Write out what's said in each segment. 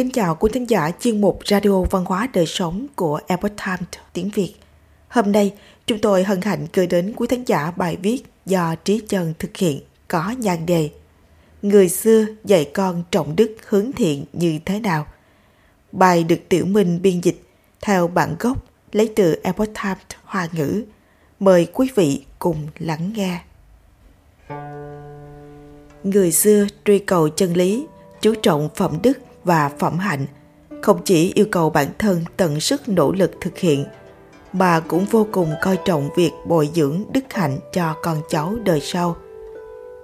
Kính chào quý thính giả chuyên mục Radio Văn hóa Đời Sống của Epoch Times tiếng Việt. Hôm nay, chúng tôi hân hạnh gửi đến quý thính giả bài viết do Trí Chân thực hiện có nhan đề Người xưa dạy con trọng đức hướng thiện như thế nào? Bài được Tiểu Minh biên dịch theo bản gốc lấy từ Epoch Times Hoa ngữ. Mời quý vị cùng lắng nghe. Người xưa truy cầu chân lý, chú trọng phẩm đức và phẩm hạnh, không chỉ yêu cầu bản thân tận sức nỗ lực thực hiện, mà cũng vô cùng coi trọng việc bồi dưỡng đức hạnh cho con cháu đời sau.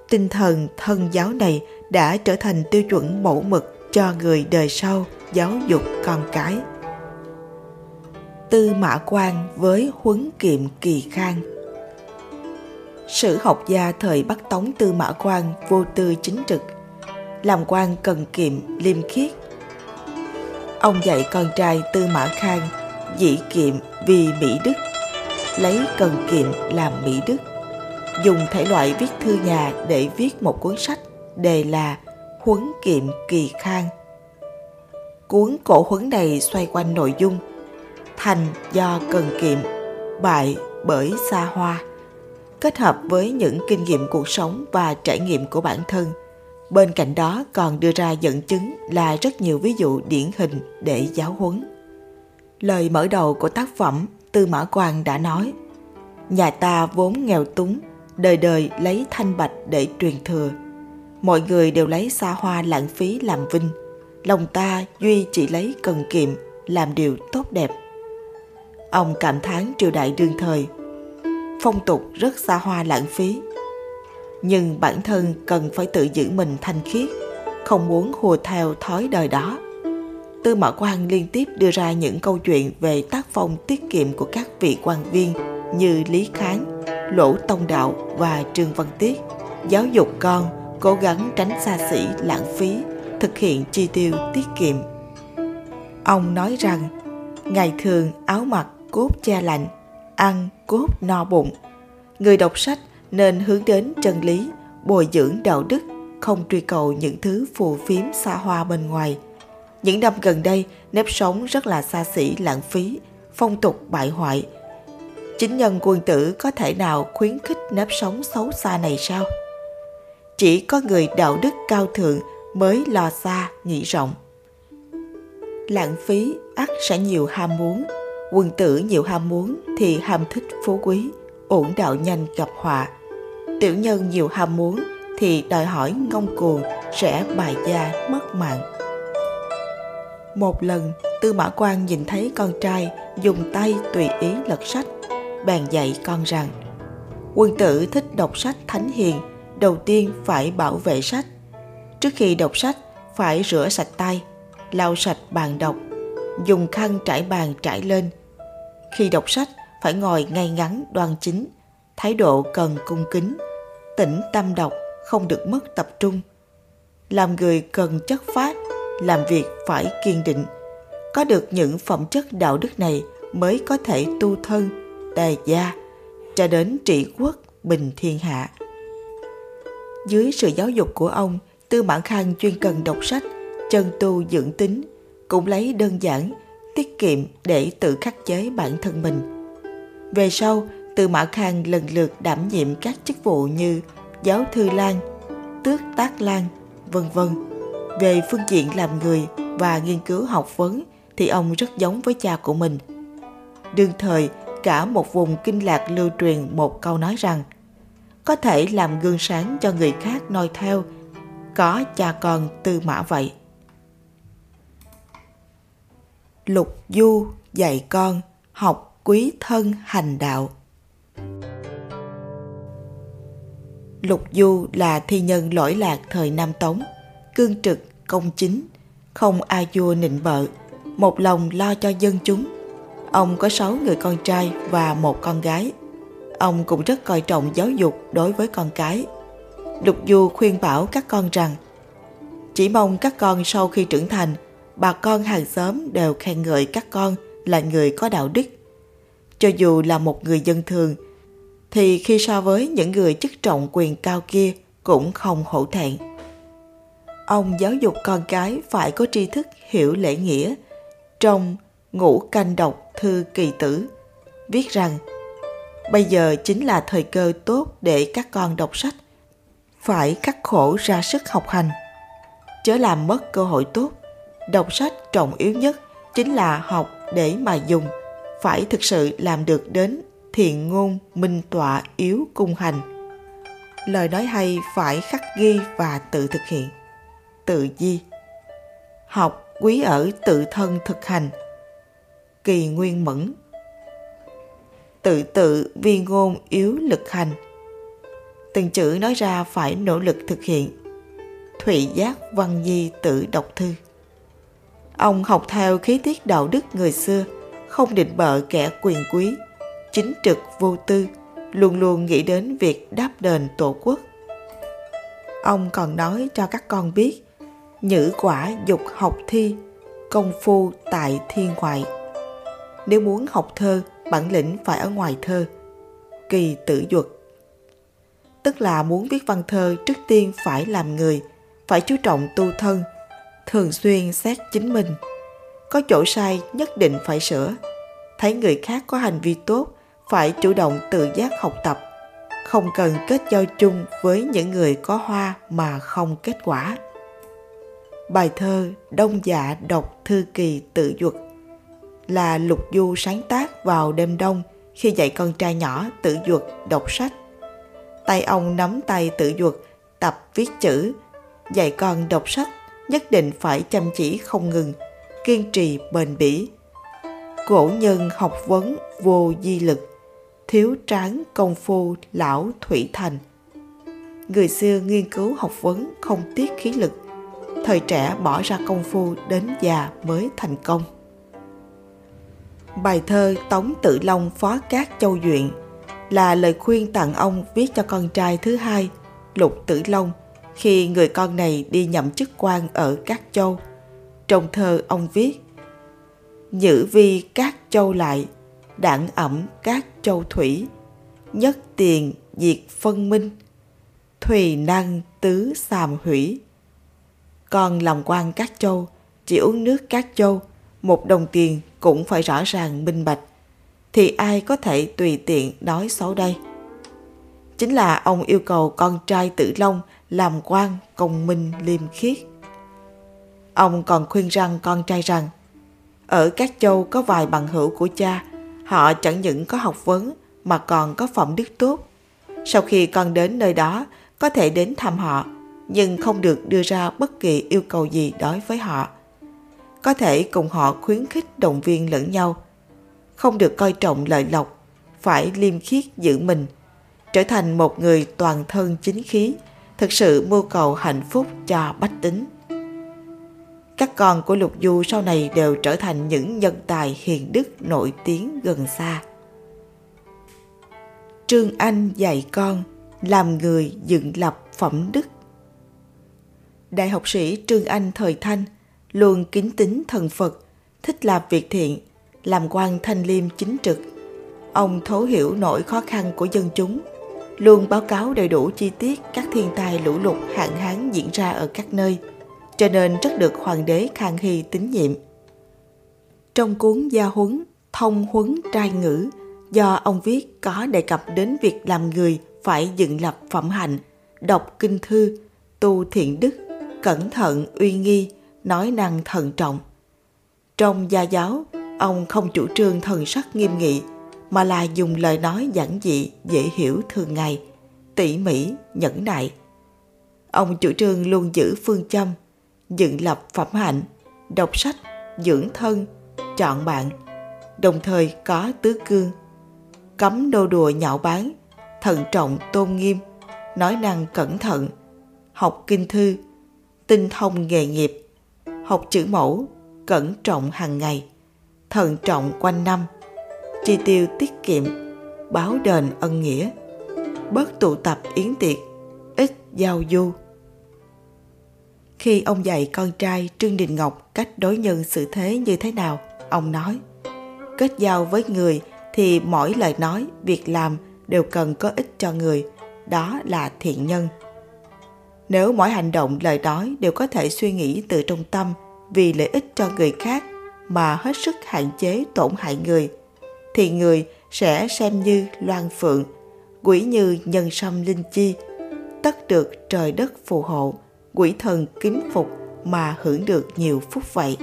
Tinh thần thân giáo này đã trở thành tiêu chuẩn mẫu mực cho người đời sau giáo dục con cái. Tư Mã Quan với huấn kiệm kỳ khang Sử học gia thời Bắc Tống Tư Mã Quan vô tư chính trực, làm quan cần kiệm liêm khiết. Ông dạy con trai Tư Mã Khang dĩ kiệm vì Mỹ Đức, lấy cần kiệm làm Mỹ Đức, dùng thể loại viết thư nhà để viết một cuốn sách đề là Huấn kiệm kỳ khang. Cuốn cổ huấn này xoay quanh nội dung thành do cần kiệm, bại bởi xa hoa kết hợp với những kinh nghiệm cuộc sống và trải nghiệm của bản thân. Bên cạnh đó còn đưa ra dẫn chứng là rất nhiều ví dụ điển hình để giáo huấn. Lời mở đầu của tác phẩm Tư Mã Quang đã nói Nhà ta vốn nghèo túng, đời đời lấy thanh bạch để truyền thừa. Mọi người đều lấy xa hoa lãng phí làm vinh. Lòng ta duy chỉ lấy cần kiệm, làm điều tốt đẹp. Ông cảm thán triều đại đương thời phong tục rất xa hoa lãng phí nhưng bản thân cần phải tự giữ mình thanh khiết, không muốn hùa theo thói đời đó. Tư mã quan liên tiếp đưa ra những câu chuyện về tác phong tiết kiệm của các vị quan viên như lý kháng, lỗ tông đạo và trương văn tiết. Giáo dục con cố gắng tránh xa xỉ, lãng phí, thực hiện chi tiêu tiết kiệm. Ông nói rằng, ngày thường áo mặc cốt che lạnh, ăn cốt no bụng. Người đọc sách nên hướng đến chân lý, bồi dưỡng đạo đức, không truy cầu những thứ phù phiếm xa hoa bên ngoài. Những năm gần đây, nếp sống rất là xa xỉ lãng phí, phong tục bại hoại. Chính nhân quân tử có thể nào khuyến khích nếp sống xấu xa này sao? Chỉ có người đạo đức cao thượng mới lo xa, nghĩ rộng. Lãng phí ắt sẽ nhiều ham muốn, Quân tử nhiều ham muốn thì ham thích phú quý, ổn đạo nhanh gặp họa. Tiểu nhân nhiều ham muốn thì đòi hỏi ngông cuồng sẽ bại gia mất mạng. Một lần, Tư Mã Quan nhìn thấy con trai dùng tay tùy ý lật sách, bèn dạy con rằng Quân tử thích đọc sách thánh hiền, đầu tiên phải bảo vệ sách. Trước khi đọc sách, phải rửa sạch tay, lau sạch bàn đọc, dùng khăn trải bàn trải lên. Khi đọc sách, phải ngồi ngay ngắn đoan chính, thái độ cần cung kính, tĩnh tâm đọc, không được mất tập trung. Làm người cần chất phát, làm việc phải kiên định. Có được những phẩm chất đạo đức này mới có thể tu thân, đề gia, cho đến trị quốc, bình thiên hạ. Dưới sự giáo dục của ông, Tư Mãn Khang chuyên cần đọc sách, chân tu dưỡng tính, cũng lấy đơn giản, tiết kiệm để tự khắc chế bản thân mình. Về sau, Tư Mã Khang lần lượt đảm nhiệm các chức vụ như giáo thư lang, tước tác lang, vân vân. Về phương diện làm người và nghiên cứu học vấn thì ông rất giống với cha của mình. Đương thời, cả một vùng kinh lạc lưu truyền một câu nói rằng có thể làm gương sáng cho người khác noi theo, có cha con tư mã vậy. Lục Du dạy con học quý thân hành đạo. Lục Du là thi nhân lỗi lạc thời Nam Tống, cương trực, công chính, không a vua nịnh bợ, một lòng lo cho dân chúng. Ông có sáu người con trai và một con gái. Ông cũng rất coi trọng giáo dục đối với con cái. Lục Du khuyên bảo các con rằng chỉ mong các con sau khi trưởng thành bà con hàng xóm đều khen ngợi các con là người có đạo đức. Cho dù là một người dân thường, thì khi so với những người chức trọng quyền cao kia cũng không hổ thẹn. ông giáo dục con cái phải có tri thức hiểu lễ nghĩa. Trong Ngũ canh đọc thư kỳ tử, viết rằng bây giờ chính là thời cơ tốt để các con đọc sách. Phải khắc khổ ra sức học hành. Chớ làm mất cơ hội tốt. Đọc sách trọng yếu nhất chính là học để mà dùng. Phải thực sự làm được đến thiện ngôn minh tọa yếu cung hành. Lời nói hay phải khắc ghi và tự thực hiện. Tự di. Học quý ở tự thân thực hành. Kỳ nguyên mẫn. Tự tự vi ngôn yếu lực hành. Từng chữ nói ra phải nỗ lực thực hiện. Thụy giác văn di tự đọc thư. Ông học theo khí tiết đạo đức người xưa không định bợ kẻ quyền quý. Chính trực vô tư, luôn luôn nghĩ đến việc đáp đền tổ quốc. Ông còn nói cho các con biết nhữ quả dục học thi, công phu tại thiên ngoại. Nếu muốn học thơ, bản lĩnh phải ở ngoài thơ. Kỳ tử duật. Tức là muốn viết văn thơ trước tiên phải làm người, phải chú trọng tu thân, thường xuyên xét chính mình có chỗ sai nhất định phải sửa. Thấy người khác có hành vi tốt phải chủ động tự giác học tập. Không cần kết giao chung với những người có hoa mà không kết quả. Bài thơ Đông dạ đọc thư kỳ tự duật là Lục Du sáng tác vào đêm đông khi dạy con trai nhỏ tự duật đọc sách. Tay ông nắm tay tự duật tập viết chữ, dạy con đọc sách nhất định phải chăm chỉ không ngừng, kiên trì bền bỉ. Cổ nhân học vấn vô di lực, thiếu tráng công phu lão thủy thành. Người xưa nghiên cứu học vấn không tiếc khí lực, thời trẻ bỏ ra công phu đến già mới thành công. Bài thơ Tống Tự Long Phó Cát Châu Duyện là lời khuyên tặng ông viết cho con trai thứ hai, Lục Tử Long, khi người con này đi nhậm chức quan ở Cát Châu. Trong thơ ông viết Nhữ vi các Châu lại, đảng ẩm các Châu Thủy, nhất tiền diệt phân minh, thùy năng tứ xàm hủy còn làm quan các châu, chỉ uống nước các châu, một đồng tiền cũng phải rõ ràng minh bạch. Thì ai có thể tùy tiện nói xấu đây? Chính là ông yêu cầu con trai Tử Long làm quan công minh liêm khiết. Ông còn khuyên rằng con trai rằng ở các châu có vài bằng hữu của cha, họ chẳng những có học vấn mà còn có phẩm đức tốt. Sau khi con đến nơi đó, có thể đến thăm họ nhưng không được đưa ra bất kỳ yêu cầu gì đối với họ. Có thể cùng họ khuyến khích động viên lẫn nhau. Không được coi trọng lợi lộc, phải liêm khiết giữ mình, trở thành một người toàn thân chính khí, thực sự mưu cầu hạnh phúc cho bách tính. Các con của Lục Du sau này đều trở thành những nhân tài hiền đức nổi tiếng gần xa. Trương Anh dạy con làm người dựng lập phẩm đức đại học sĩ Trương Anh thời Thanh luôn kính tính thần Phật, thích làm việc thiện, làm quan thanh liêm chính trực. Ông thấu hiểu nỗi khó khăn của dân chúng, luôn báo cáo đầy đủ chi tiết các thiên tai lũ lụt hạn hán diễn ra ở các nơi, cho nên rất được hoàng đế Khang Hy tín nhiệm. Trong cuốn gia huấn Thông huấn trai ngữ do ông viết có đề cập đến việc làm người phải dựng lập phẩm hạnh, đọc kinh thư, tu thiện đức, cẩn thận uy nghi nói năng thận trọng trong gia giáo ông không chủ trương thần sắc nghiêm nghị mà là dùng lời nói giản dị dễ hiểu thường ngày tỉ mỉ nhẫn nại ông chủ trương luôn giữ phương châm dựng lập phẩm hạnh đọc sách dưỡng thân chọn bạn. Đồng thời có tứ cương. Cấm nô đùa nhạo báng thận trọng tôn nghiêm nói năng cẩn thận. Học kinh thư tinh thông nghề nghiệp, học chữ mẫu, cẩn trọng hàng ngày, thận trọng quanh năm, chi tiêu tiết kiệm, báo đền ân nghĩa, bớt tụ tập yến tiệc, ít giao du. Khi ông dạy con trai Trương Đình Ngọc cách đối nhân xử thế như thế nào, ông nói Kết giao với người thì mỗi lời nói, việc làm đều cần có ích cho người, đó là thiện nhân. Nếu mỗi hành động lời nói đều có thể suy nghĩ từ trong tâm vì lợi ích cho người khác mà hết sức hạn chế tổn hại người, thì người sẽ xem như loan phượng, quỷ như nhân sâm linh chi, tất được trời đất phù hộ, quỷ thần kính phục mà hưởng được nhiều phúc vậy.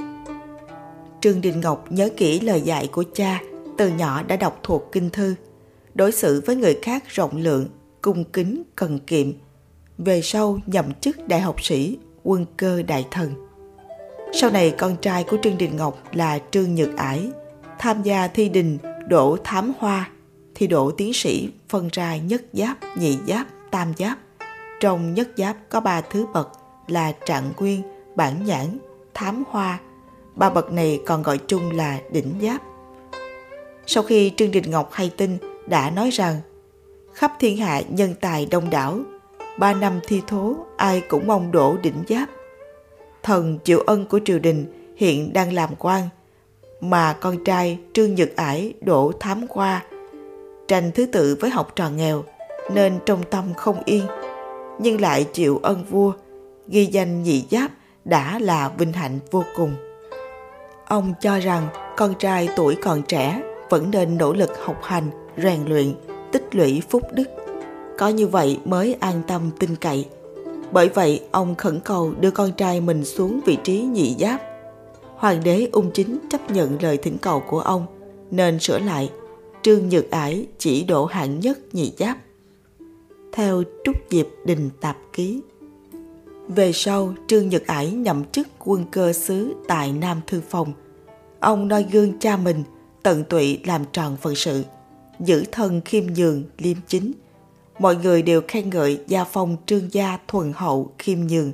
Trương Đình Ngọc nhớ kỹ lời dạy của cha, từ nhỏ đã đọc thuộc kinh thư, đối xử với người khác rộng lượng, cung kính, cần kiệm. Về sau nhậm chức đại học sĩ, quân cơ đại thần. Sau này con trai của Trương Đình Ngọc là Trương Nhật Ải, tham gia thi đình đỗ thám hoa, thi đỗ tiến sĩ phân ra nhất giáp, nhị giáp, tam giáp. Trong nhất giáp có ba thứ bậc là trạng nguyên, bản nhãn, thám hoa. Ba bậc này còn gọi chung là đỉnh giáp. Sau khi Trương Đình Ngọc hay tin đã nói rằng khắp thiên hạ nhân tài đông đảo, ba năm thi thố ai cũng mong đổ đỉnh giáp. Thần chịu ân của triều đình hiện đang làm quan, mà con trai Trương Nhật Ải đổ thám qua, tranh thứ tự với học trò nghèo nên trong tâm không yên, nhưng lại chịu ân vua, ghi danh nhị giáp đã là vinh hạnh vô cùng. Ông cho rằng con trai tuổi còn trẻ vẫn nên nỗ lực học hành, rèn luyện, tích lũy phúc đức. Có như vậy mới an tâm tin cậy. Bởi vậy, ông khẩn cầu đưa con trai mình xuống vị trí nhị giáp. Hoàng đế ung chính chấp nhận lời thỉnh cầu của ông, nên sửa lại Trương Nhược Ải chỉ độ hạng nhất nhị giáp. Theo Trúc Diệp Đình Tạp Ký về sau, Trương Nhật Ải nhậm chức quân cơ sứ tại Nam Thư Phòng. Ông noi gương cha mình tận tụy làm tròn phận sự, giữ thân khiêm nhường, liêm chính. Mọi người đều khen ngợi gia phong trương gia thuần hậu, khiêm nhường,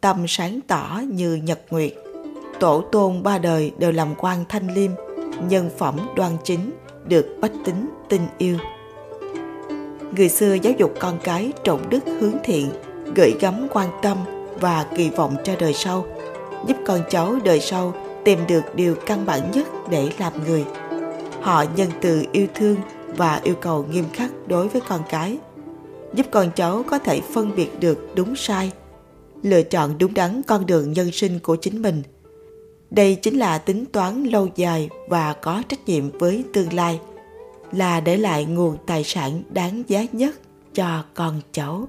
tâm sáng tỏ như nhật nguyệt. Tổ tôn ba đời đều làm quan thanh liêm, nhân phẩm đoan chính, được bách tính tin yêu. Người xưa giáo dục con cái trọng đức hướng thiện, gửi gắm quan tâm và kỳ vọng cho đời sau, giúp con cháu đời sau tìm được điều căn bản nhất để làm người. Họ nhân từ yêu thương và yêu cầu nghiêm khắc đối với con cái giúp con cháu có thể phân biệt được đúng sai lựa chọn đúng đắn con đường nhân sinh của chính mình. Đây chính là tính toán lâu dài và có trách nhiệm với tương lai là để lại nguồn tài sản đáng giá nhất cho con cháu.